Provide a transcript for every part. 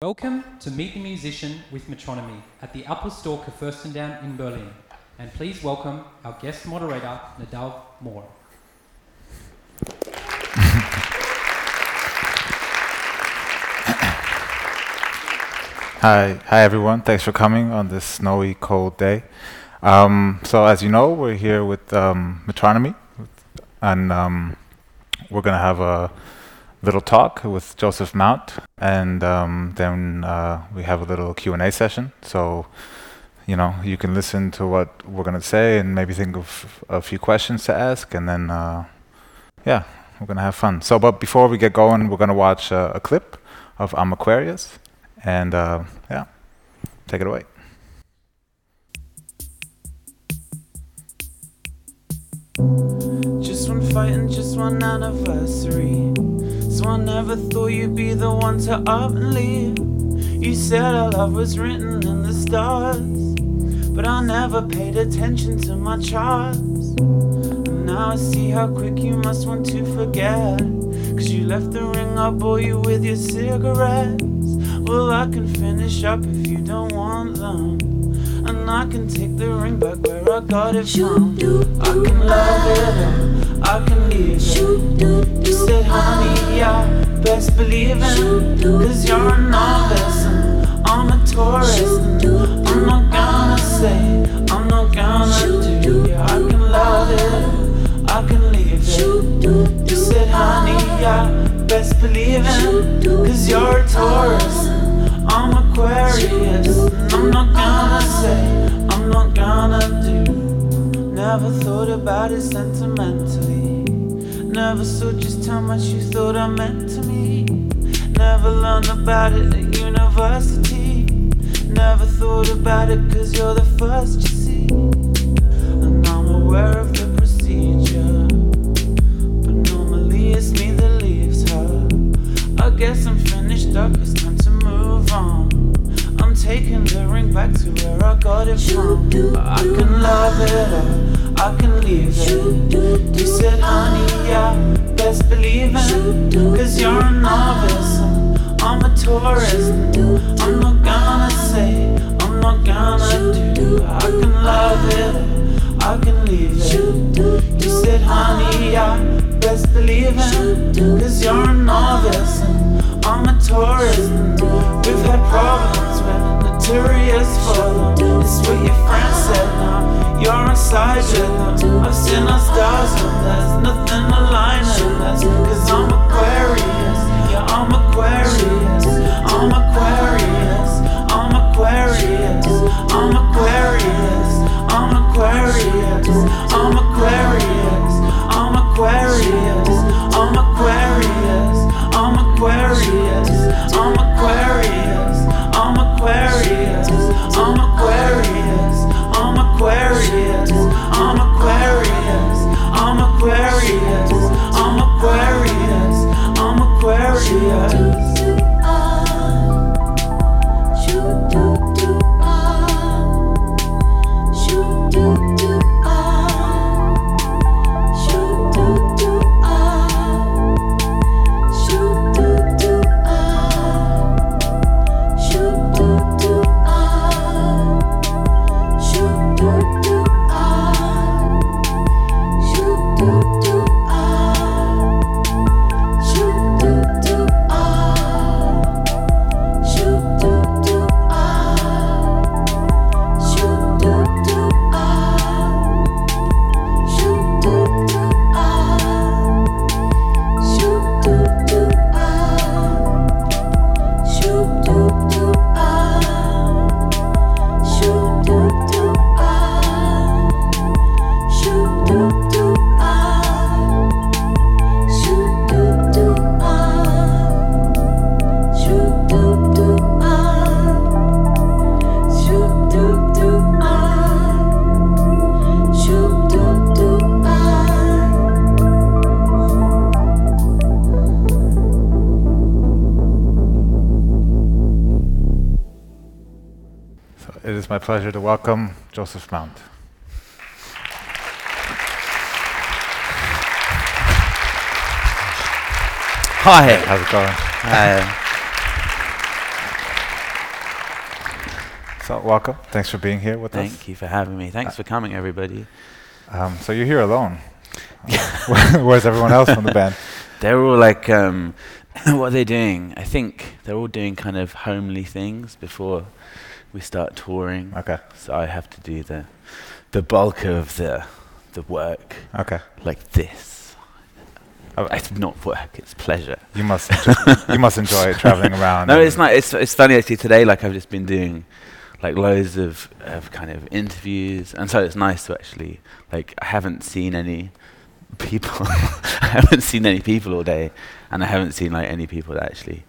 Welcome to Meet the Musician with Metronomy at the Apple Store Kurfürstendamm in Berlin. And please welcome our guest moderator, Nadav Moore. Hi, hi everyone. Thanks for coming on this snowy, cold day. Um, so, as you know, we're here with um, Metronomy, and um, we're gonna have a little talk with Joseph Mount, and um, then uh, we have a little Q and A session. So, you know, you can listen to what we're gonna say and maybe think of a few questions to ask, and then, uh, yeah, we're gonna have fun. So, but before we get going, we're gonna watch uh, a clip of I'm Aquarius, and uh, yeah, take it away. Just one fight and just one anniversary. I never thought you'd be the one to up and leave. You said our love was written in the stars. But I never paid attention to my charts. And now I see how quick you must want to forget. Cause you left the ring, I bore you with your cigarettes. Well, I can finish up if you don't want them. And I can take the ring back where I got it from. I can love it I can leave it. You said, honey, best believe it. Cause you're a novice and I'm a tourist. And I'm not gonna say, I'm not gonna do. Yeah, I can love it, I can leave it. You said, honey, yeah, best believe it. Cause you're a Taurus. I'm Aquarius, and I'm not gonna say, I'm not gonna do. Never thought about it sentimentally. Never saw just how much you thought I meant to me. Never learned about it at university. Never thought about it cause you're the first you see. And I'm aware of the procedure. But normally it's me that leaves her. I guess I'm finished up, it's time to move on. I'm taking the ring back to where I got it from. I can love it or I can leave it. You said, honey, yeah, best believe it. Cause you're a novice I'm a tourist. I'm not gonna say, I'm not gonna do. I can love it I can leave it. You said, honey, yeah, best believe it. Cause you're a novice and I'm a tourist. We've had problems, we're notorious for them. It's what your friends said now. You're inside with them. I've seen our stars and there's nothing aligning us. Cause I'm Aquarius. Yeah, I'm Aquarius. I'm Aquarius. I'm Aquarius. I'm Aquarius. I'm Aquarius. I'm Aquarius. I'm Aquarius. I'm Aquarius. I'm Aquarius. I'm Aquarius. I'm Aquarius. I'm Aquarius. I'm Aquarius. I'm Aquarius. I'm Aquarius. I'm Aquarius yeah. Pleasure to welcome Joseph Mount. Hi. How's it going? Uh, So welcome. Thanks for being here with Thank us. Thank you for having me. Thanks for coming, everybody. Um, so you're here alone. Where's everyone else from the band? They're all like, um, what are they doing? I think they're all doing kind of homely things before we start touring. Okay. So I have to do the the bulk of the the work Okay. like this. Oh, It's not work; it's pleasure. You must enjoy, you must enjoy traveling around. No, it's not. It's it's funny actually. Today, like I've just been doing like loads of of kind of interviews, and so it's nice to actually like I haven't seen any people. I haven't seen any people all day, and I haven't seen like any people that actually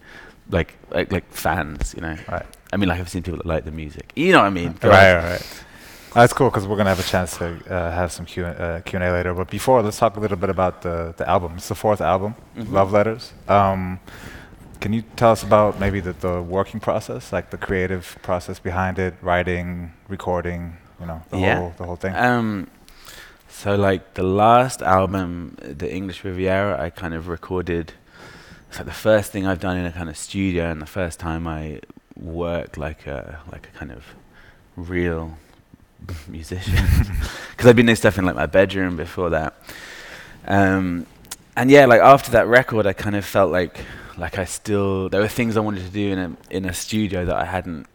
like like like fans. You know. Right. I mean, like I've seen people that like the music. You know what I mean? Right, right, right. That's cool because we're gonna have a chance to uh, have some Q uh, Q and A later. But before, let's talk a little bit about the the album. It's the fourth album, Mhm. Love Letters. Um, can you tell us about maybe the, the working process, like the creative process behind it, writing, recording, you know, the Yeah. whole the whole thing? Um, so like the last album, the English Riviera, I kind of recorded. It's like the first thing I've done in a kind of studio, and the first time I worked like a like a kind of real musician, because I'd been doing stuff in like my bedroom before that. Um, and yeah, like after that record, I kind of felt like like I still there were things I wanted to do in a in a studio that I hadn't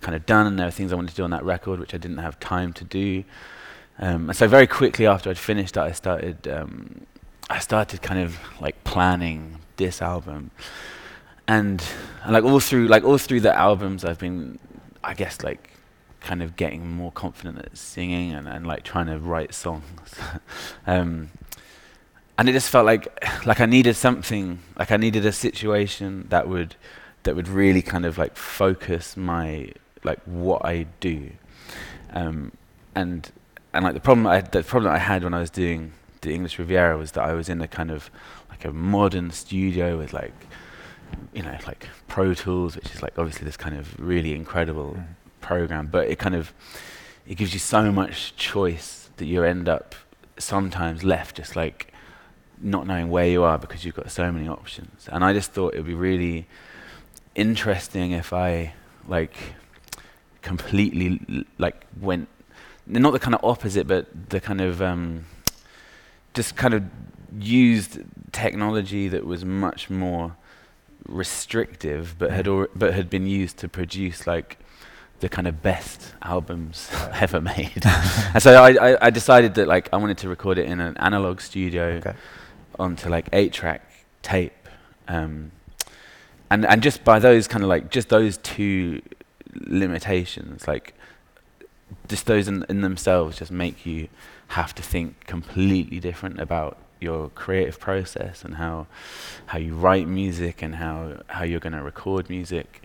kind of done, and there were things I wanted to do on that record which I didn't have time to do. Um, and so very quickly after I'd finished that, I started um, I started kind of like planning this album, and, and like all through like all through the albums, I've been I guess like kind of getting more confident at singing and, and like trying to write songs. um, and it just felt like like I needed something like I needed a situation that would that would really kind of like focus my like what I do um, and and like the problem I the problem I had when I was doing the English Riviera was that I was in a kind of like a modern studio with like you know like Pro Tools which is like obviously this kind of really incredible Mhm. program but it kind of it gives you so much choice that you end up sometimes left just like not knowing where you are because you've got so many options. And I just thought it would be really interesting if I like completely l- like went not the kind of opposite, but the kind of um, just kind of used technology that was much more restrictive, but had al- but had been used to produce like the kind of best albums ever made. and so I, I, I decided that like I wanted to record it in an analog studio Okay. onto like eight track tape. Um, and and just by those kind of like just those two limitations, like just those in, in themselves just make you have to think completely different about your creative process and how how you write music and how how you're going to record music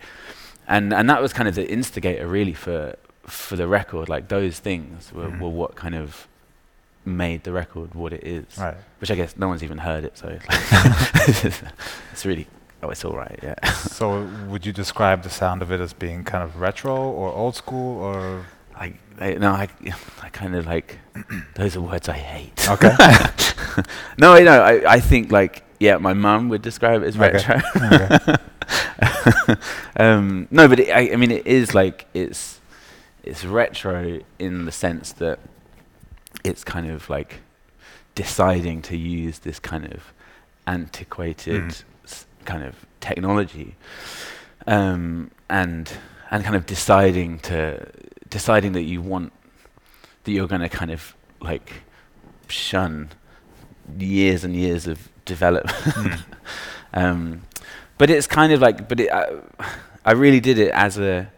and and that was kind of the instigator really for for the record like those things were, Mhm. were what kind of made the record what it is Right. which I guess no one's even heard it, so it's, it's really oh, it's all right, yeah. so would you describe the sound of it as being kind of retro or old school or? I, I no, I, I kind of like those are words I hate. Okay. no, I know. I, I think like yeah, my mum would describe it as Okay. retro. okay. um, no, but it, I, I mean it is like it's it's retro in the sense that it's kind of like deciding to use this kind of antiquated Mm. s- kind of technology um, and and kind of deciding to deciding that you want that you're going to kind of like shun years and years of development Mm. um, but it's kind of like, but it, I, I really did it as a,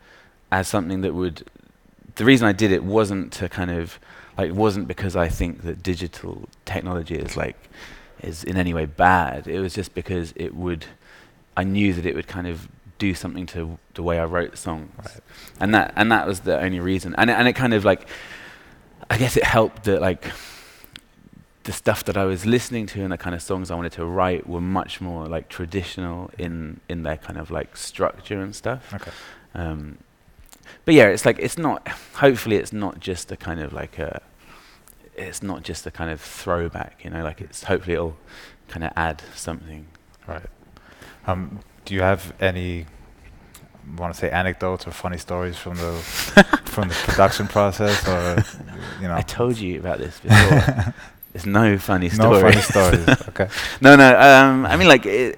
as something that would. The reason I did it wasn't to kind of, like, wasn't because I think that digital technology is like, is in any way bad. It was just because it would, I knew that it would kind of do something to the way I wrote songs, Right. and that and that was the only reason. And it, and it kind of like, I guess it helped that like the stuff that I was listening to and the kind of songs I wanted to write were much more like traditional in in their kind of like structure and stuff. Okay. Um, but yeah, it's like it's not. Hopefully, it's not just a kind of like a. It's not just a kind of throwback, you know. Like it's hopefully it'll kind of add something. Right. Um, do you have any want to say anecdotes or funny stories from the from the production process, or you know? I told you about this before. There's no funny stories. no funny stories. Okay. no, no. Um, I mean, like, it,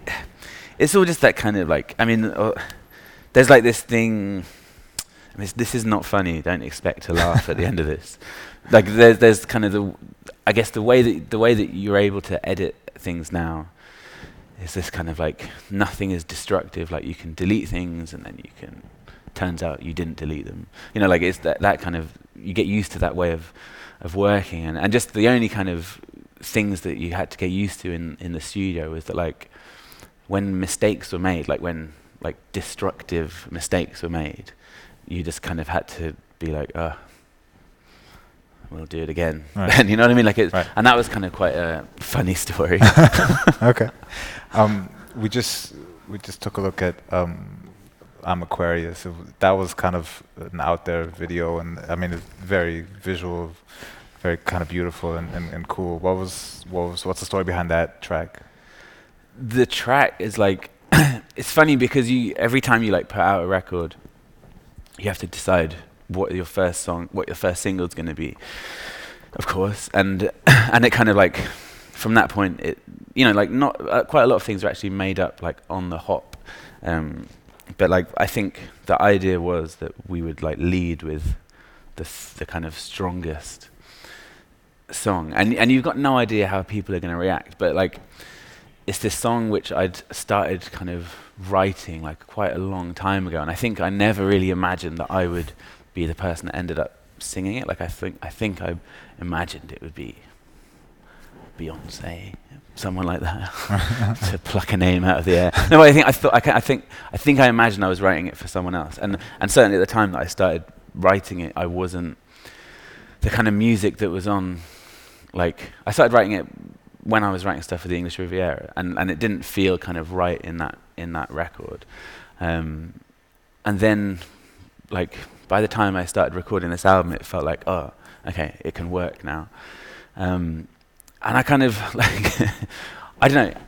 it's all just that kind of like. I mean, uh, there's like this thing. I mean, this is not funny. Don't expect to laugh at the end of this. Like, there's there's kind of the. I guess the way that the way that you're able to edit things now is this kind of like nothing is destructive. Like you can delete things and then you can. Turns out you didn't delete them. You know, like it's that that kind of. You get used to that way of of working and, and just the only kind of things that you had to get used to in, in the studio was that like when mistakes were made, like when like destructive mistakes were made, you just kind of had to be like, oh, we'll do it again. Right. and you know what I mean? Like it, Right. and that was kind of quite a funny story. okay. Um, we just we just took a look at um, I'm Aquarius. It that was kind of an out there video, and I mean, it's very visual, very kind of beautiful and, and, and cool. What was what was what's the story behind that track? the track is like it's funny because you every time you like put out a record you have to decide what your first song what your first single is going to be of course and and it kind of like from that point it you know like not uh, quite a lot of things are actually made up like on the hop um but like i think the idea was that we would like lead with the the kind of strongest song and and you've got no idea how people are going to react but like it's this song which I'd started kind of writing like quite a long time ago, and I think I never really imagined that I would be the person that ended up singing it. Like I think I think I imagined it would be Beyonce, someone like that, to pluck a name out of the air. No, but I think I thought I, ca- I think I think I imagined I was writing it for someone else, and and certainly at the time that I started writing it, I wasn't the kind of music that was on. Like I started writing it when I was writing stuff for the English Riviera, and, and it didn't feel kind of right in that in that record. Um, and then, like by the time I started recording this album, it felt like, oh, okay, it can work now. Um, and I kind of like, I don't know.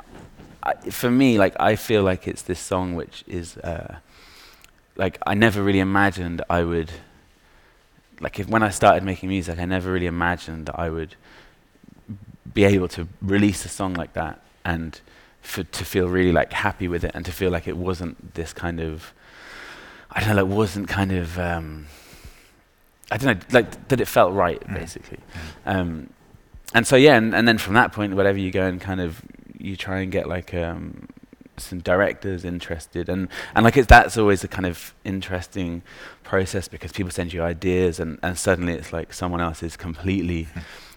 I, for me, like I feel like it's this song which is uh, like I never really imagined I would. Like if when I started making music, I never really imagined that I would be able to release a song like that and for, to feel really like happy with it and to feel like it wasn't this kind of I don't know, like wasn't kind of um, I don't know, like that it felt right Mm. basically. Um, and so yeah, and, and then from that point, whatever you go and kind of you try and get like um, some directors interested. And and like it's that's always a kind of interesting process because people send you ideas and and suddenly it's like someone else is completely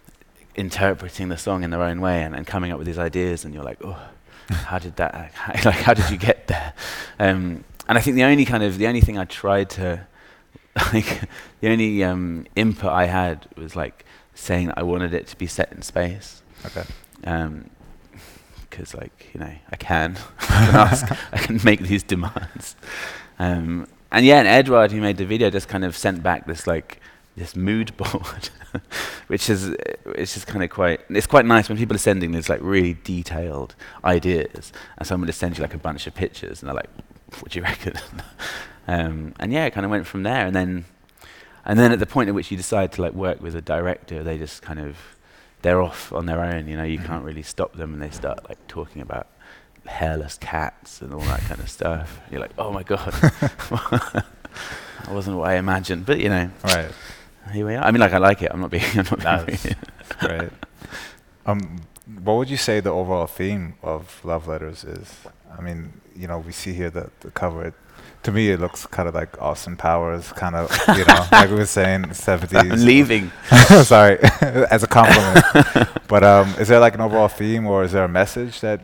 interpreting the song in their own way and, and coming up with these ideas and you're like oh how did that like how did you get there? Um, and I think the only kind of the only thing I tried to like the only um, input I had was like saying that I wanted it to be set in space. Okay. because like you know I can. I can ask. I can make these demands. Um, and yeah and Edward who made the video just kind of sent back this like this mood board which is it's just kind of quite it's quite nice when people are sending these like really detailed ideas and someone just sends you like a bunch of pictures and they're like what do you reckon? Um, and yeah it kind of went from there. And then and then at the point at which you decide to like work with a director they just kind of they're off on their own you know you Mhm. can't really stop them and they start like talking about hairless cats and all that kind of stuff you're like oh my god that wasn't what I imagined but you know Right. here we are I mean like I like it I'm not being I'm not That's being great. Um, what would you say the overall theme of Love Letters is? I mean, you know, we see here the, the cover. It, to me, it looks kind of like Austin Powers, kind of, you know, like we were saying, 70s. I'm leaving Sorry, as a compliment. but um, is there like an overall theme, or is there a message that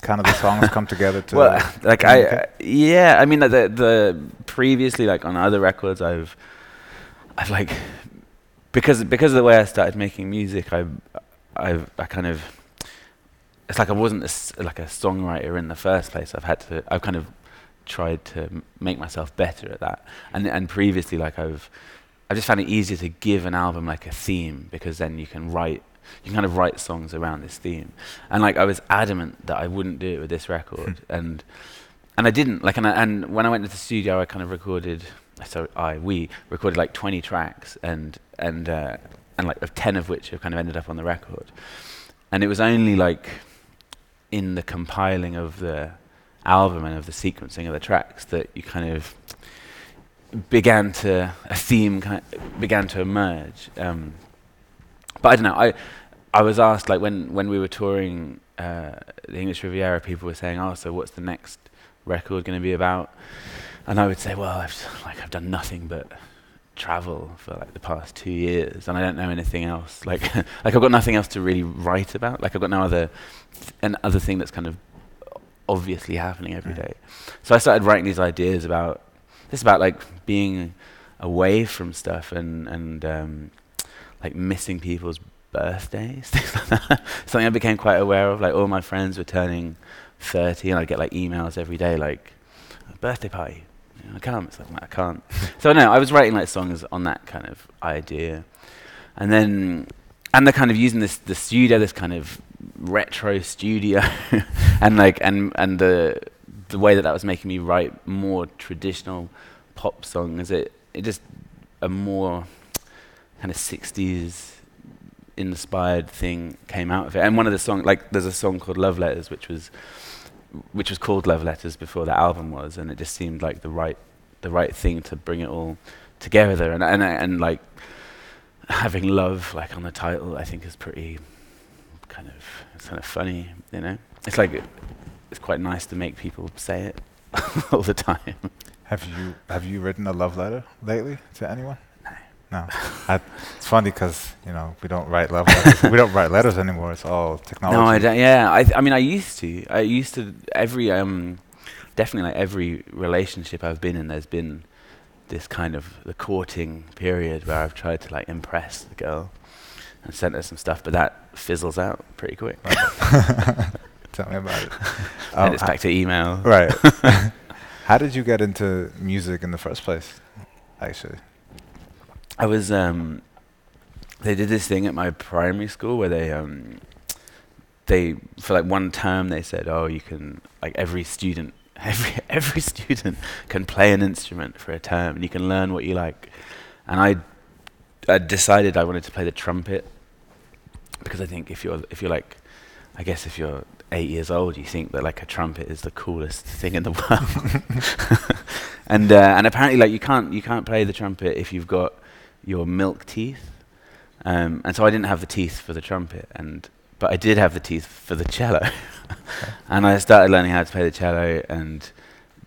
kind of the songs come together to? well like I uh, yeah I mean the the previously like on other records I've I've like because because of the way I started making music I I've I kind of it's like I wasn't a like a songwriter in the first place I've had to I've kind of tried to m- make myself better at that and and previously like I've I just found it easier to give an album like a theme because then you can write you can kind of write songs around this theme and like I was adamant that I wouldn't do it with this record and and I didn't like, and I, and when I went to the studio, I kind of recorded. So I we recorded like 20 tracks, and and uh, and like of 10 of which have kind of ended up on the record. And it was only like in the compiling of the album and of the sequencing of the tracks that you kind of began to a theme kind of began to emerge. Um, but I don't know. I I was asked like when when we were touring uh, the English Riviera, people were saying, "Oh, so what's the next record going to be about?" And I would say, "Well, I've like I've done nothing but travel for like the past two years, and I don't know anything else. Like like I've got nothing else to really write about. Like I've got no other th- an other thing that's kind of obviously happening every day. So I started writing these ideas about this about like being away from stuff and and um, like missing people's birthdays, things like that. Something I became quite aware of. Like all my friends were turning 30, and I'd get like emails every day, like birthday party. You know, I can't. It's like I can't. so no, I was writing like songs on that kind of idea, and then and they're kind of using this the studio, this kind of retro studio, and like and and the the way that that was making me write more traditional pop songs. It it just a more kind of 60s inspired thing came out of it. And one of the songs, like there's a song called Love Letters, which was which was called Love Letters before the album was, and it just seemed like the right the right thing to bring it all together. And and and like having love like on the title, I think is pretty kind of it's kind of funny, you know. It's like it's quite nice to make people say it all the time. Have you have you written a love letter lately to anyone? No. No. I, it's funny because you know we don't write love letters. we don't write letters anymore. It's all technology. No, I don't, yeah. I, th- I mean, I used to. I used to. Every um, definitely like every relationship I've been in, there's been this kind of the courting period where I've tried to like impress the girl and sent her some stuff, but that fizzles out pretty quick. Tell me about it. and Um, it's back to email. Right. How did you get into music in the first place? Actually. I was um they did this thing at my primary school where they um they for like one term they said, Oh, you can like every student every every student can play an instrument for a term and you can learn what you like. And I I decided I wanted to play the trumpet because I think if you're if you're like I guess if you're eight years old, you think that like a trumpet is the coolest thing in the world. and uh, and apparently, like you can't you can't play the trumpet if you've got your milk teeth. Um, and so I didn't have the teeth for the trumpet, and but I did have the teeth for the cello. and I started learning how to play the cello, and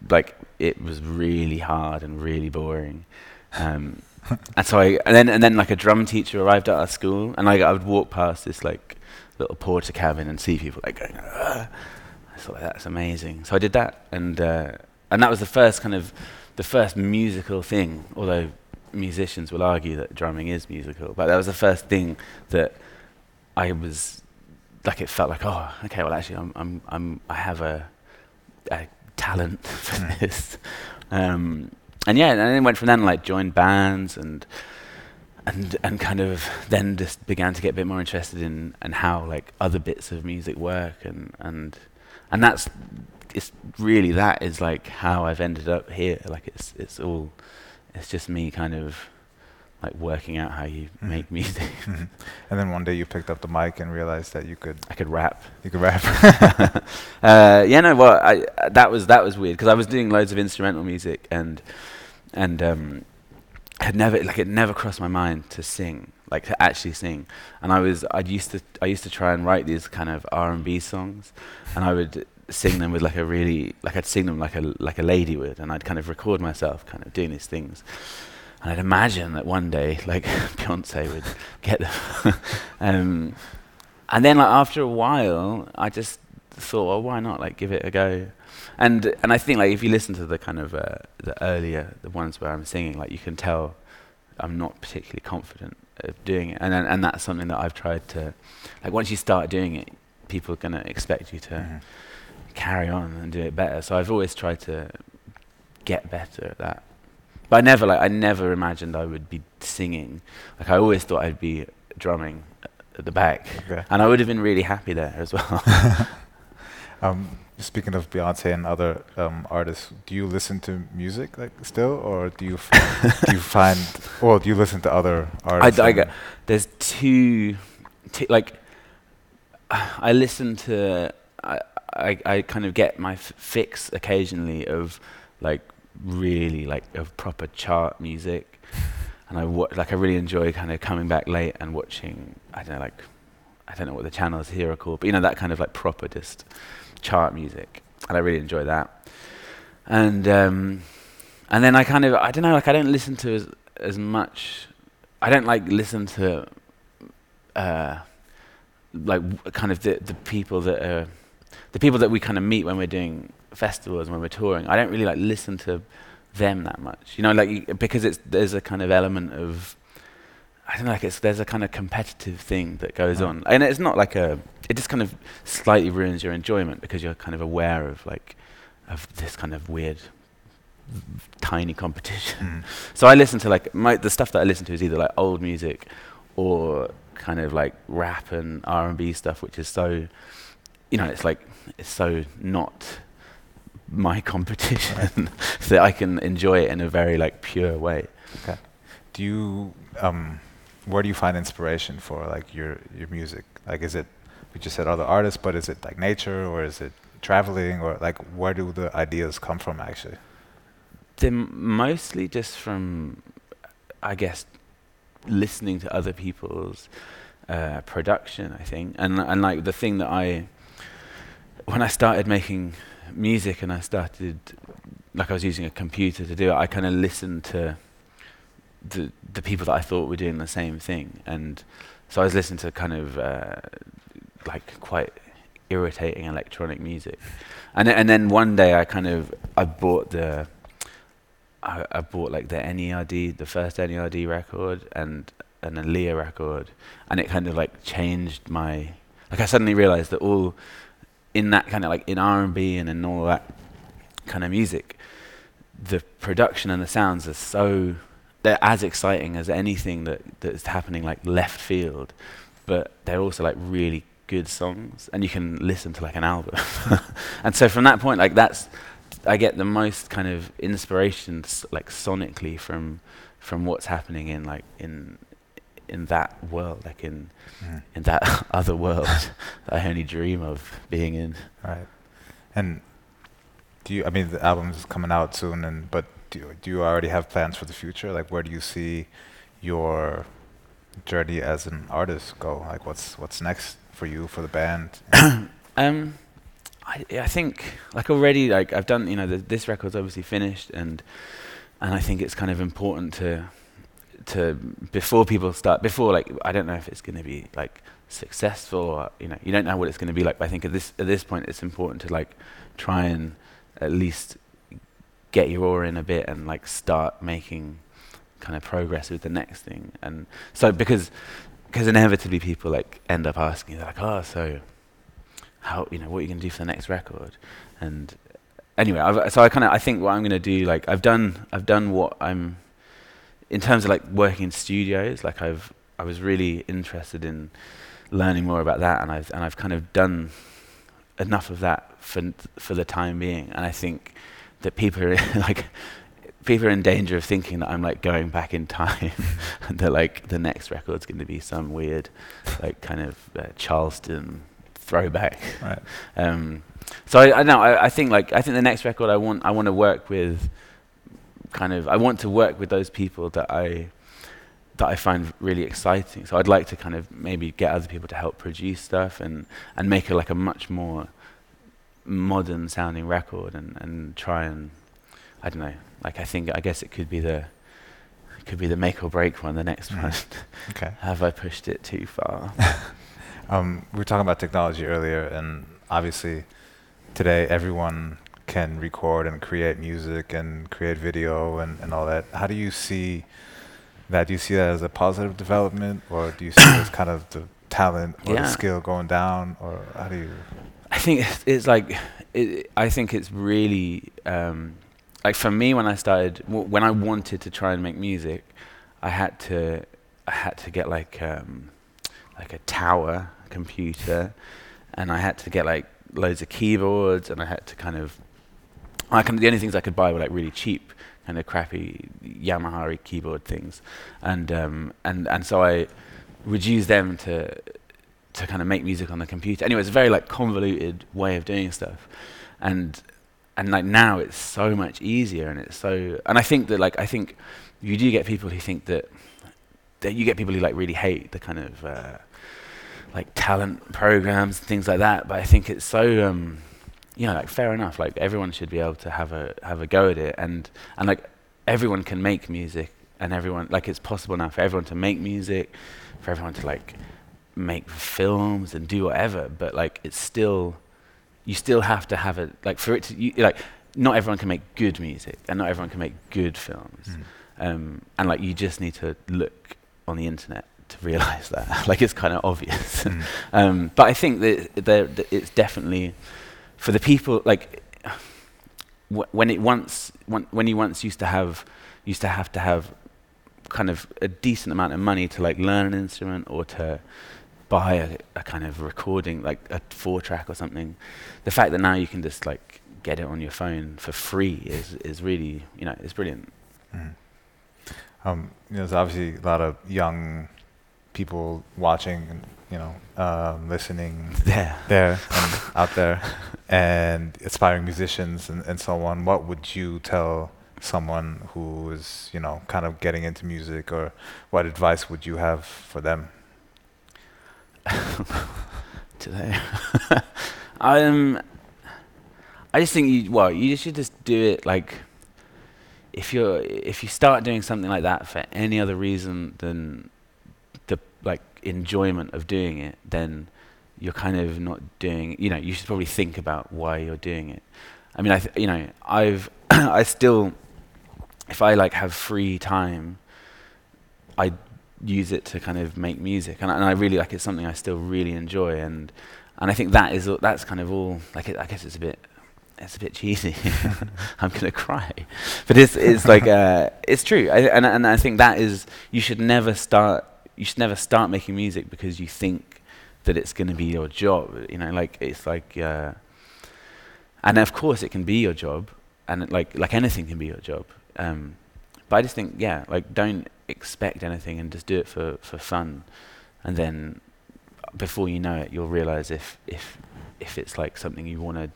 like it was really hard and really boring. Um, and so I and then and then like a drum teacher arrived at our school, and like I would walk past this like little Portakabin and see people like going. "Ugh." I thought that's amazing. So I did that, and uh, and that was the first kind of the first musical thing. Although musicians will argue that drumming is musical, but that was the first thing that I was like. It felt like, oh, okay. Well, actually, I'm I'm, I'm I have a, a talent for Mm. this. Um, and yeah, and then went from then like joined bands and and and kind of then just began to get a bit more interested in and how like other bits of music work and and and that's it's really that is like how I've ended up here like it's it's all it's just me kind of like working out how you Mhm. make music Mhm. And then one day you picked up the mic and realized that you could I could rap you could rap. uh, yeah, no, well, I, uh, that was that was weird because I was doing loads of instrumental music and and um, had never like it never crossed my mind to sing, like to actually sing. And I was I used to I used to try and write these kind of R and B songs, and I would sing them with like a really like I'd sing them like a like a lady would, and I'd kind of record myself kind of doing these things. And I'd imagine that one day, like Beyonce would get them. um, and then, like after a while, I just thought, well, why not? Like, give it a go. And and I think like if you listen to the kind of uh, the earlier the ones where I'm singing, like you can tell I'm not particularly confident of doing it. And then, and that's something that I've tried to like. Once you start doing it, people are gonna expect you to Mhm. carry on and do it better. So I've always tried to get better at that. But I never like I never imagined I would be singing. Like I always thought I'd be drumming at the back, Okay. and I would have been really happy there as well. Um, speaking of Beyonce and other um, artists, do you listen to music like still, or do you do you find, or do you listen to other artists? I and- get, there's two, like, I listen to, I, I, I kind of get my f- fix occasionally of like really like of proper chart music, and I wa- like I really enjoy kind of coming back late and watching. I don't know, like, I don't know what the channels here are called, but you know that kind of like proper just chart music, and I really enjoy that. And um, and then I kind of I don't know, like I don't listen to as as much. I don't like listen to uh, like w- kind of the the people that are the people that we kind of meet when we're doing festivals and when we're touring. I don't really like listen to them that much, you know, like because it's there's a kind of element of I don't know, like it's there's a kind of competitive thing that goes Right. on, and it's not like a it just kind of slightly ruins your enjoyment because you're kind of aware of like of this kind of weird tiny competition. Mm. So I listen to like my the stuff that I listen to is either like old music or kind of like rap and R and B stuff, which is so you know, it's like it's so not my competition that I can enjoy it in a very like pure way. Okay. Do you um, where do you find inspiration for like your your music? Like, is it we just said other artists, but is it like nature or is it traveling or like where do the ideas come from actually? They're mostly just from, I guess, listening to other people's uh, production. I think, and and like the thing that I, when I started making music and I started, like I was using a computer to do it, I kind of listened to the the people that I thought were doing the same thing, and so I was listening to kind of uh, like quite irritating electronic music, and then, and then one day I kind of I bought the I, I bought like the NERD, the first NERD record, and and Aaliyah record, and it kind of like changed my like I suddenly realized that all in that kind of like in R and B and in all that kind of music, the production and the sounds are so they're as exciting as anything that that's happening like left field, but they're also like really good songs, and you can listen to like an album. and so from that point, like that's I get the most kind of inspiration, like sonically, from from what's happening in like in in that world, like in Mhm. in that other world that I only dream of being in. Right. And do you? I mean, the album is coming out soon, and but do you, do you already have plans for the future? Like, where do you see your journey as an artist go? Like, what's what's next for you for the band? Um, I I think like already like I've done you know the, this record's obviously finished and and I think it's kind of important to to before people start before like I don't know if it's going to be like successful or you know you don't know what it's going to be like but I think at this at this point it's important to like try and at least get your oar in a bit and like start making kind of progress with the next thing. And so because because inevitably people like end up asking like oh so how you know what are you to do for the next record? And anyway I've, so i kind of i think what i'm to do like i've done i've done what i'm in terms of like working in studios like i've i was really interested in learning more about that and i've and i've kind of done enough of that for for the time being. And i think that people are like people are in danger of thinking that i'm like going back in time and that like the next record's going to be some weird like kind of uh, charleston throwback Right. um, so I, I know I, I think like I think the next record I want I want to work with kind of I want to work with those people that I that I find really exciting. So I'd like to kind of maybe get other people to help produce stuff and and make it like a much more modern sounding record and and try and I don't know like I think I guess it could be the it could be the make or break one the next Mhm. one. Okay. Have I pushed it too far? Um, we were talking about technology earlier, and obviously today everyone can record and create music and create video and, and all that. How do you see that? Do you see that as a positive development, or do you see it as kind of the talent or the skill going down, or how do you? Think it's, it's like it, I think it's really um, like for me when I started w- when I wanted to try and make music, I had to I had to get like um, like a tower computer, and I had to get like loads of keyboards, and I had to kind of. I can, the only things I could buy were like really cheap, kind of crappy Yamaha keyboard things, and um, and and so I would use them to to kind of make music on the computer. Anyway, it's a very like convoluted way of doing stuff, and and like now it's so much easier, and it's so. And I think that like I think you do get people who think that that you get people who like really hate the kind of uh, like talent programs and things like that. But I think it's so. Um, you know, like fair enough. Like everyone should be able to have a have a go at it, and and like everyone can make music, and everyone like it's possible now for everyone to make music, for everyone to like make films and do whatever. But like it's still, you still have to have it like for it to you, like not everyone can make good music, and not everyone can make good films, Mm. um, and like you just need to look on the internet to realize that. like it's kind of obvious. Mm. Um, but I think that, that, that it's definitely for the people like when it once when, when you once used to have used to have to have kind of a decent amount of money to like learn an instrument or to buy a, a kind of recording like a four track or something. The fact that now you can just like get it on your phone for free is is really you know it's brilliant. Mm. Um, you know, there's obviously a lot of young people watching and you know um, listening Yeah. there and out there, and aspiring musicians and, and so on. What would you tell someone who is you know kind of getting into music, or what advice would you have for them? today. um, I just think you well, you should just do it like if you're if you start doing something like that for any other reason than the like enjoyment of doing it, then you're kind of not doing. You know, you should probably think about why you're doing it. I mean, I th- you know, I've I still if I like have free time, I use it to kind of make music, and I, and I really like it's something I still really enjoy, and and I think that is that's kind of all. Like it, I guess it's a bit it's a bit cheesy. I'm gonna cry, but it's it's like uh, it's true, I, and and I think that is you should never start you should never start making music because you think that it's gonna be your job. You know, like it's like. Uh, and of course, it can be your job, and it, like like anything can be your job. Um, but I just think, yeah, like don't expect anything and just do it for, for fun, and then before you know it, you'll realize if if if it's like something you want to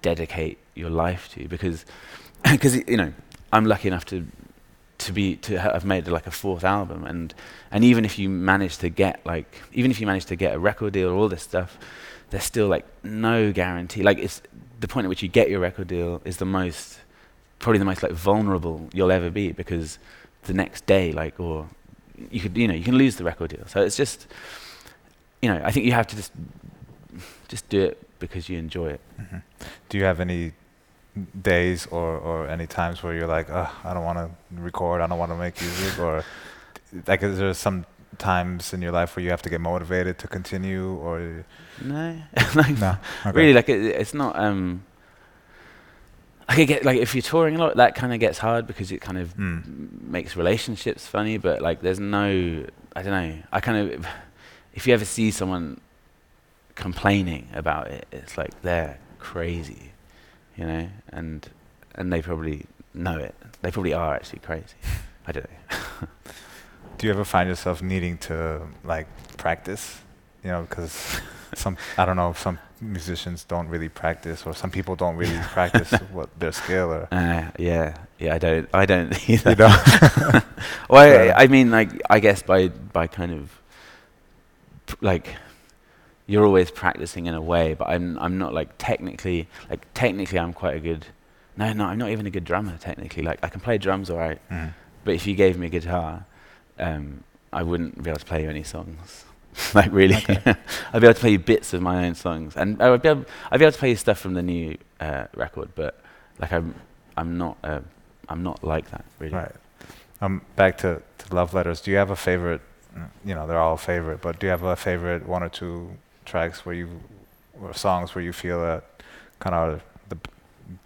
dedicate your life to, because because you know I'm lucky enough to to be to have made like a fourth album, and and even if you manage to get like even if you manage to get a record deal or all this stuff, there's still like no guarantee. Like it's the point at which you get your record deal is the most probably the most like vulnerable you'll ever be because the next day like or you could you know you can lose the record deal so it's just you know i think you have to just just do it because you enjoy it hmm Do you have any days or, or any times where you're like, Ugh, I don't want to record, I don't want to make music, or like is there some times in your life where you have to get motivated to continue, or no like no? Okay. really like it, it's not um I could get like if you're touring a lot that kind of gets hard because it kind of Mm. makes relationships funny but like there's no I don't know I kind of if you ever see someone complaining about it it's like they're crazy you know and and they probably know it they probably are actually crazy I don't know Do you ever find yourself needing to like practice? You know, because some I don't know, some musicians don't really practice, or some people don't really practice what their skill or. uh, yeah yeah I don't I don't either You know? well, Yeah. I, I mean, like, I guess by by kind of p- like you're always practicing in a way, but I'm I'm not like technically like technically I'm quite a good. No, no, I'm not even a good drummer technically. Like I can play drums alright, Mm. but if you gave me a guitar, um, I wouldn't be able to play you any songs. like really, Okay. I'd be able to play you bits of my own songs, and I'd be able, I'd be able to play you stuff from the new uh, record. But like I'm I'm not uh, I'm not like that really. Right. Um, back to, to love letters. Do you have a favorite? mm, You know, they're all favorite, but do you have a favorite one or two tracks where you, or songs where you feel that kind of are the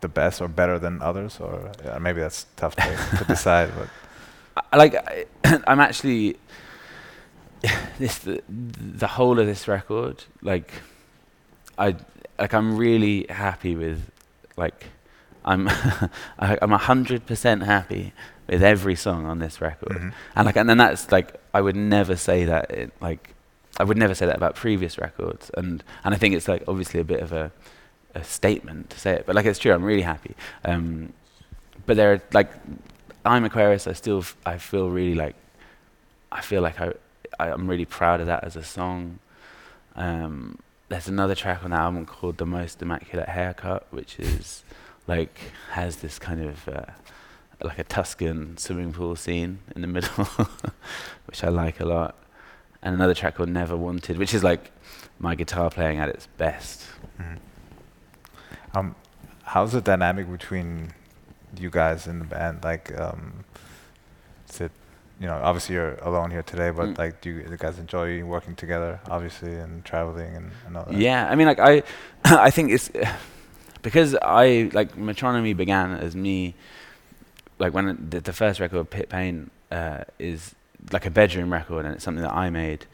the best or better than others, or yeah, maybe that's tough to, to decide. But I- like I, I'm actually this the, the whole of this record like I like I'm really happy with like I'm I, I'm hundred percent happy with every song on this record, Mhm. and like and then that's like I would never say that it, like I would never say that about previous records, and and I think it's like obviously a bit of a a statement to say it, but like it's true. I'm really happy. Um, but there are like I'm Aquarius. I still f- I feel really like I feel like I, I I'm really proud of that as a song. Um, there's another track on the album called "The Most Immaculate Haircut," which is like has this kind of uh, like a Tuscan swimming pool scene in the middle, which I like a lot. And another track called "Never Wanted," which is like my guitar playing at its best. Mhm. Um, how's the dynamic between you guys in the band? Like, um, is it, you know, obviously you're alone here today, but Mm. like, do you, you guys enjoy working together, obviously, and traveling and, and all that? Yeah, I mean, like I, I think it's because I like Metronomy began as me, like when it- the, the first record, Pip Paine, uh, is like a bedroom record, and it's something that I made,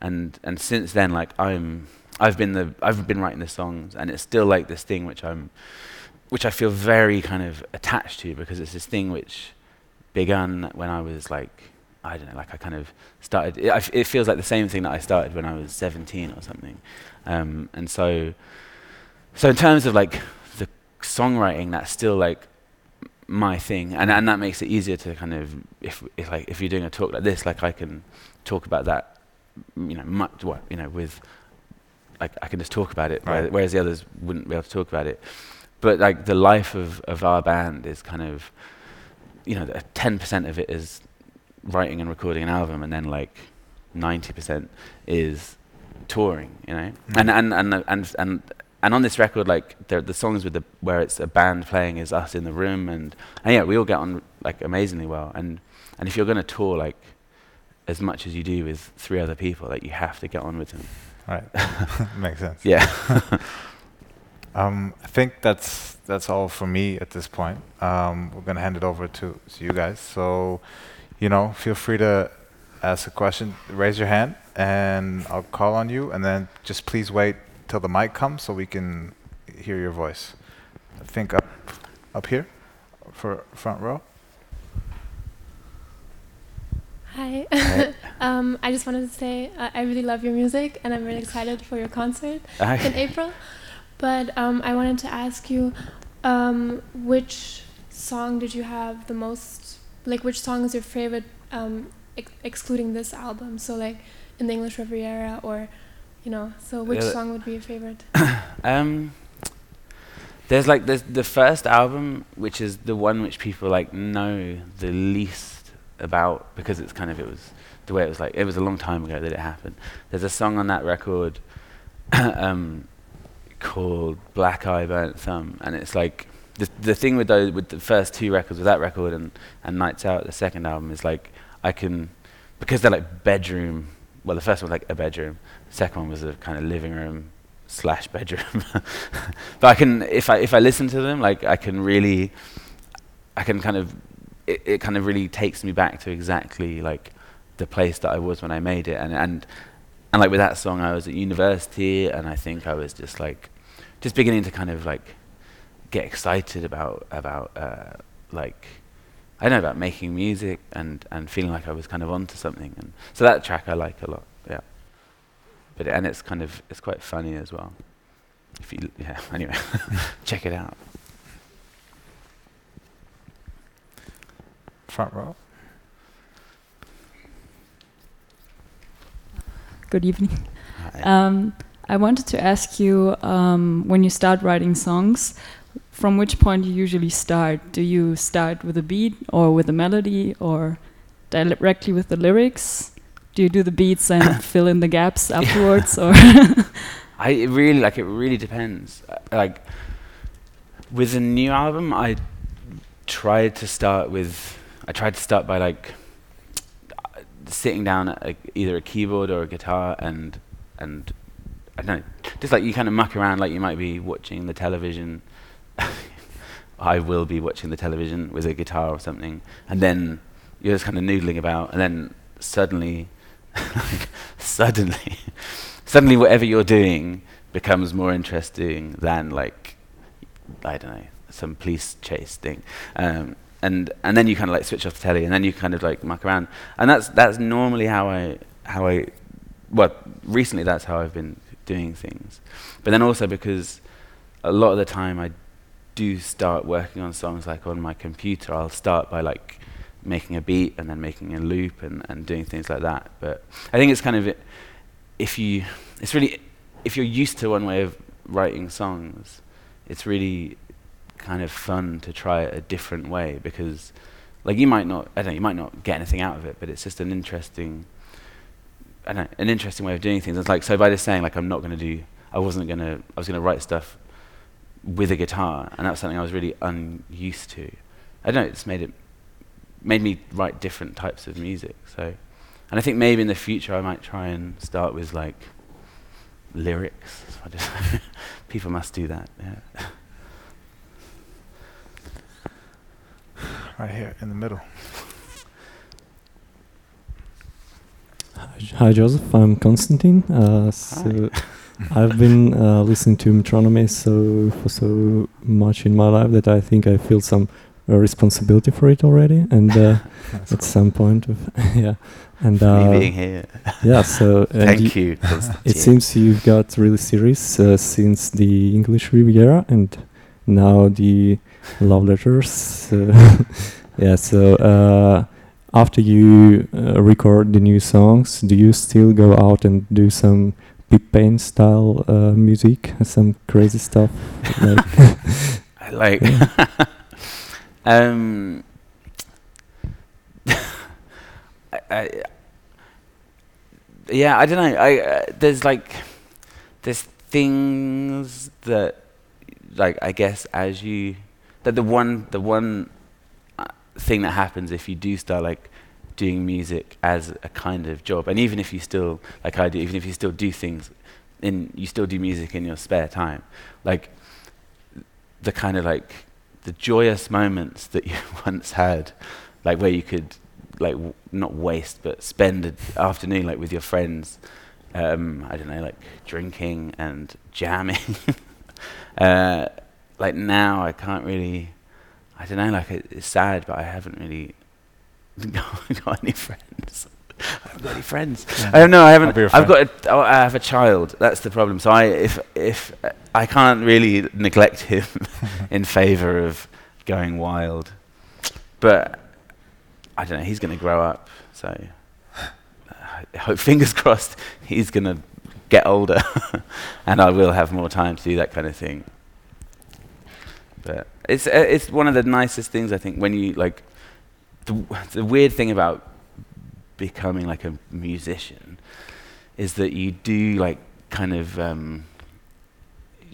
and and since then, like I'm, I've been the, I've been writing the songs, and it's still like this thing which I'm, which I feel very kind of attached to because it's this thing which began when I was like. I don't know, like I kind of started. It, I f- it feels like the same thing that I started when I was 17 or something, um, and so, so in terms of like the songwriting, that's still like my thing, and and that makes it easier to kind of if if like if you're doing a talk like this, like I can talk about that, you know, much what you know with, like I can just talk about it, Right. whereas the others wouldn't be able to talk about it. But like the life of of our band is kind of, you know, ten percent of it is writing and recording an album, and then like ninety percent is touring, you know. Mm. And and and and and and on this record, like the the songs with the where it's a band playing is us in the room, and and yeah, we all get on like amazingly well. And and if you're gonna tour like as much as you do with three other people, like you have to get on with them. Right. Makes sense. Yeah. Um, I think that's that's all for me at this point. Um, we're gonna hand it over to, to you guys. So, you know, feel free to ask a question. Raise your hand, and I'll call on you. And then just please wait till the mic comes so we can hear your voice. I think up up here for front row. Hi. Hi. um, I just wanted to say uh, I really love your music and I'm really excited for your concert in April. But um, I wanted to ask you um, which song did you have the most, like, which song is your favorite, um, ex- excluding this album? So, like, in the English Riviera or, you know, so which Yeah, song would be your favorite? Um, there's like there's the first album, which is the one which people like know the least about because it's kind of it was the way it was like it was a long time ago that it happened. There's a song on that record um, called Black Eye Burnt Thumb, and it's like the the thing with those with the first two records, with that record and and Nights Out, the second album is like I can because they're like bedroom. Well, the first one was like a bedroom. The second one was a kind of living room slash bedroom. but I can if I if I listen to them, like I can really, I can kind of it, it kind of really takes me back to exactly like the place that I was when I made it, and and and like with that song, I was at university, and I think I was just like just beginning to kind of like get excited about about uh, like I don't know about making music and and feeling like I was kind of onto something, and so that track I like a lot, yeah. But and it's kind of it's quite funny as well. If you yeah, anyway, check it out. Front row. Good evening. Hi. Um, I wanted to ask you um, when you start writing songs, from which point you usually start? Do you start with a beat or with a melody or directly with the lyrics? Do you do the beats and fill in the gaps afterwards? Or I it really like it really depends. Uh, like with a new album, I tried to start with I tried to start by like sitting down at a, either a keyboard or a guitar and and I don't know, just like you kind of muck around like you might be watching the television. I will be watching the television with a guitar or something, and then you're just kind of noodling about, and then suddenly, suddenly, suddenly, whatever you're doing becomes more interesting than like I don't know some police chase thing. Um, and and then you kind of like switch off the telly, and then you kind of like muck around, and that's that's normally how I how I well recently that's how I've been doing things, but then also because a lot of the time I do start working on songs like on my computer, I'll start by like making a beat and then making a loop and, and doing things like that. But I think it's kind of if you it's really if you're used to one way of writing songs, it's really kind of fun to try a different way because like you might not I don't know, you might not get anything out of it, but it's just an interesting An interesting way of doing things. It's like so by just saying like I'm not gonna do I wasn't gonna I was gonna write stuff with a guitar and that was something I was really unused to. I don't know, it's made it made me write different types of music. So and I think maybe in the future I might try and start with like lyrics. people must do that. Yeah. right here in the middle. Hi, Joseph. I'm Konstantin. Uh, so I've been uh, listening to Metronomy so for so much in my life that I think I feel some uh, responsibility for it already, and uh, at cool. some point, of yeah, and uh, being here. yeah. So thank you. it seems you've got really serious uh, since the English Riviera, and now the love letters. yeah, so uh, after you uh, record the new songs, do you still go out and do some Pip Paine style uh, music, some crazy stuff? like, I like um, I, I, yeah, I don't know. I uh, there's like there's things that like I guess as you that the one the one thing that happens if you do start like doing music as a kind of job, and even if you still like I do, even if you still do things in you still do music in your spare time, like the kind of like the joyous moments that you once had, like where you could like w- not waste but spend an afternoon like with your friends. Um, I don't know, like drinking and jamming. uh, like now I can't really. I don't know. Like it's sad, but I haven't really got any friends. I haven't got any friends. Yeah. I don't know. I haven't. I've got. A, oh, I have a child. That's the problem. So I, if if uh, I can't really neglect him in favour of going wild, but I don't know. He's going to grow up. So I hope, fingers crossed, he's going to get older, and I will have more time to do that kind of thing. But it's uh, it's one of the nicest things I think when you like the the weird thing about becoming like a musician is that you do like kind of um,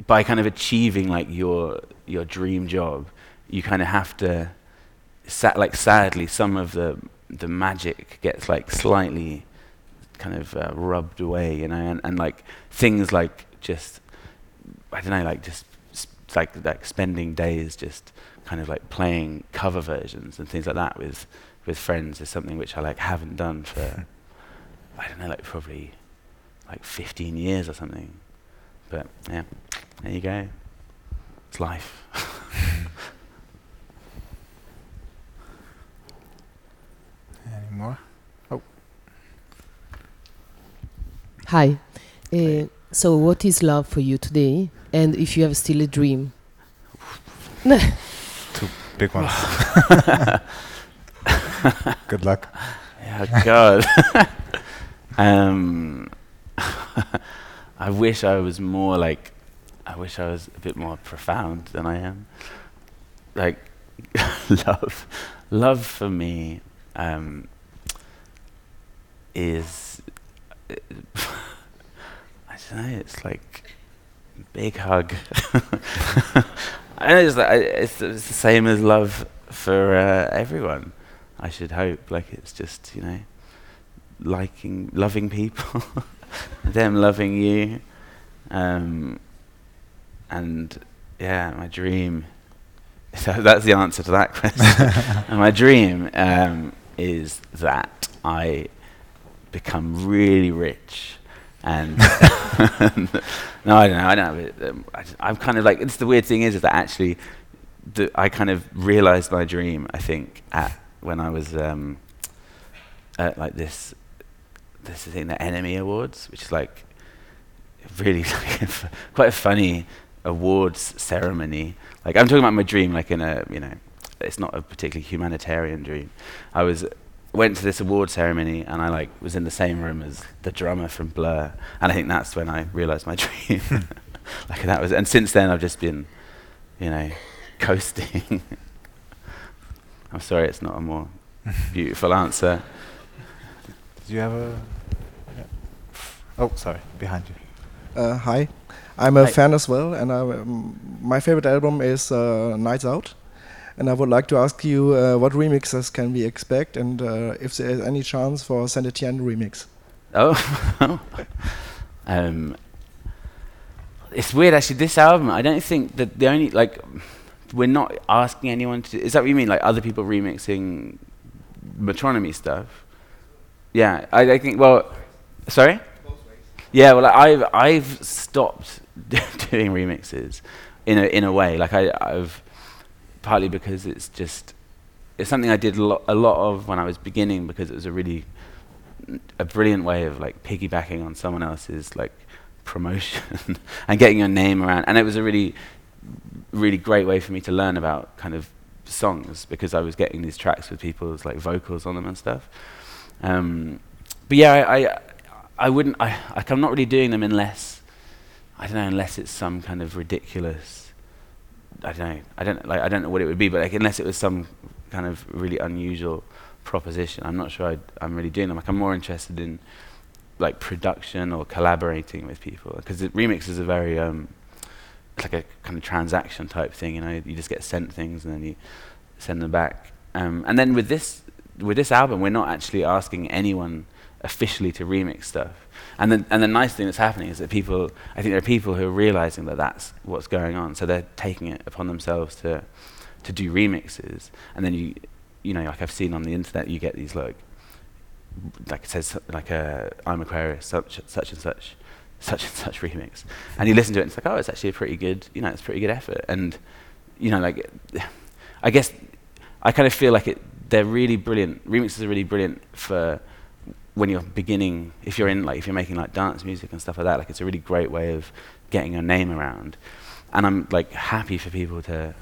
by kind of achieving like your your dream job, you kind of have to sa- like sadly some of the the magic gets like slightly kind of uh, rubbed away, you know, and, and like things like just I don't know, like just like like spending days just kind of like playing cover versions and things like that with with friends is something which I like haven't done for I don't know like probably like 15 years or something. But yeah, there you go. It's life. Any more? Oh. Hi. Uh, so, what is love for you today? And if you have still a dream? Two big ones. Good luck. Yeah, God. um, I wish I was more like, I wish I was a bit more profound than I am. Like, love, love for me um, is, uh, I don't know, it's like big hug. I know it's, like, it's, it's, the same as love for uh, everyone. I should hope. Like it's just you know, liking, loving people, them loving you, um, and yeah, my dream. So that's the answer to that question. and my dream um, is that I become really rich And no, I don't know. I don't know. Um, I, am kind of like it's the weird thing is, is that actually, the, I kind of realized my dream. I think at when I was um, at like this this thing, the NME Awards, which is like really like quite a funny awards ceremony. Like I'm talking about my dream, like in a you know, it's not a particularly humanitarian dream. I was went to this award ceremony and I like was in the same room as the drummer from Blur, and I think that's when I realised my dream. like that was, and since then I've just been, you know, coasting. I'm sorry, it's not a more beautiful answer. Do you have a? Yeah. Oh, sorry, behind you. Uh, hi, I'm a hi. fan as well, and I, um, my favorite album is uh, Nights Out. And I would like to ask you uh, what remixes can we expect, and uh, if there is any chance for Saint Etienne remix. Oh, um, it's weird actually. This album, I don't think that the only like we're not asking anyone to. Is that what you mean? Like other people remixing metronomy stuff? Yeah, I, I think. Well, sorry. Yeah, well, I've I've stopped doing remixes in a in a way. Like I I've partly because it's just it's something I did a lot, a lot of when I was beginning because it was a really a brilliant way of like piggybacking on someone else's like promotion and getting your name around. And it was a really really great way for me to learn about kind of songs because I was getting these tracks with people's like vocals on them and stuff. Um, but yeah I, I I wouldn't I like I'm not really doing them unless I don't know unless it's some kind of ridiculous I don't know. I don't like. I don't know what it would be, but like, unless it was some kind of really unusual proposition, I'm not sure i am really doing them. Like, I'm more interested in like production or collaborating with people because remixes are very um, it's like a kind of transaction type thing. You know, you just get sent things and then you send them back. Um, and then with this with this album, we're not actually asking anyone officially to remix stuff. And the, and the nice thing that's happening is that people, I think there are people who are realizing that that's what's going on. So they're taking it upon themselves to, to do remixes. And then you, you know, like I've seen on the internet, you get these like, like it says like a I'm Aquarius, such, such and such, such and such remix. And you listen to it and it's like, oh, it's actually a pretty good, you know, it's a pretty good effort. And, you know, like, I guess I kind of feel like it, they're really brilliant. Remixes are really brilliant for when you're beginning, if you're in like if you're making like dance music and stuff like that, like it's a really great way of getting your name around. And I'm like happy for people to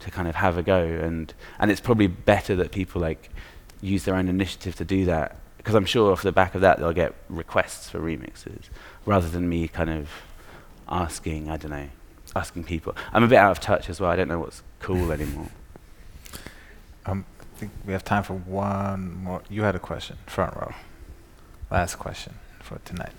to kind of have a go and and it's probably better that people like use their own initiative to do that because I'm sure off the back of that they'll get requests for remixes rather than me kind of asking, I don't know, asking people. I'm a bit out of touch as well. I don't know what's cool anymore. Um, I think we have time for one more. You had a question, front row. Last question for tonight.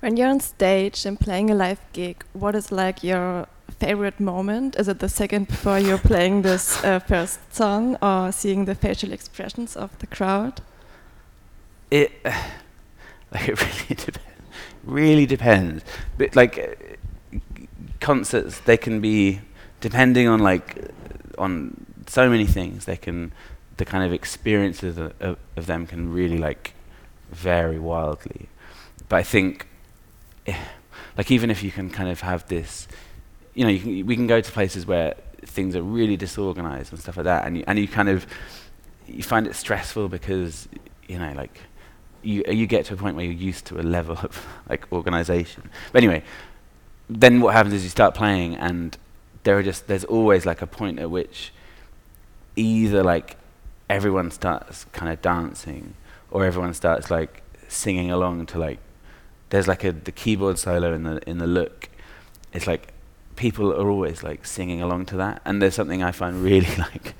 When you're on stage and playing a live gig, what is like your favorite moment? Is it the second before you're playing this uh, first song, or seeing the facial expressions of the crowd? It like it really depends. Really depends. But like uh, concerts, they can be depending on like on so many things. They can the kind of experiences of, of, of, them can really like vary wildly. But I think, eh, like even if you can kind of have this, you know, you can, we can go to places where things are really disorganized and stuff like that, and you, and you kind of you find it stressful because you know like you you get to a point where you're used to a level of like organization. But anyway, then what happens is you start playing and there are just there's always like a point at which either like everyone starts kind of dancing or everyone starts like singing along to like there's like a the keyboard solo in the in the look. It's like people are always like singing along to that and there's something i find really like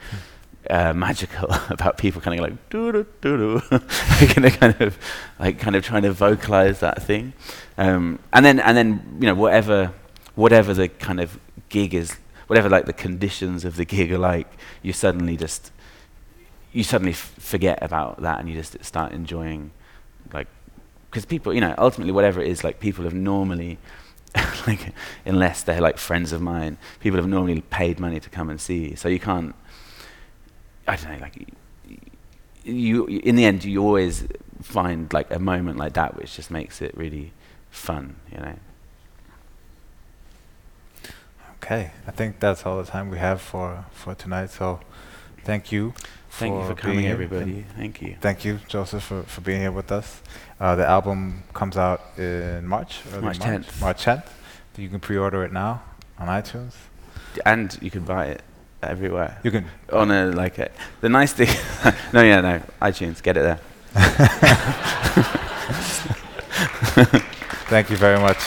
uh, magical about people kind of like doo doo doo doo like, kind of like kind of trying to vocalize that thing. Um, and then and then you know whatever whatever the kind of gig is whatever like the conditions of the gig are like you suddenly just you suddenly f- forget about that and you just start enjoying, like, because people, you know, ultimately whatever it is, like people have normally, like, unless they're like friends of mine, people have normally paid money to come and see. So you can't, I don't know, like, you, in the end, you always find like a moment like that which just makes it really fun, you know. Okay, I think that's all the time we have for for tonight. So, thank you. Thank you for coming, everybody. Thank you. Thank you, Joseph, for, for being here with us. Uh, the album comes out in March. March 10th. March 10th. You can pre-order it now on iTunes. And you can buy it everywhere. You can on a like a, the nice thing. no, yeah, no, iTunes, get it there. Thank you very much.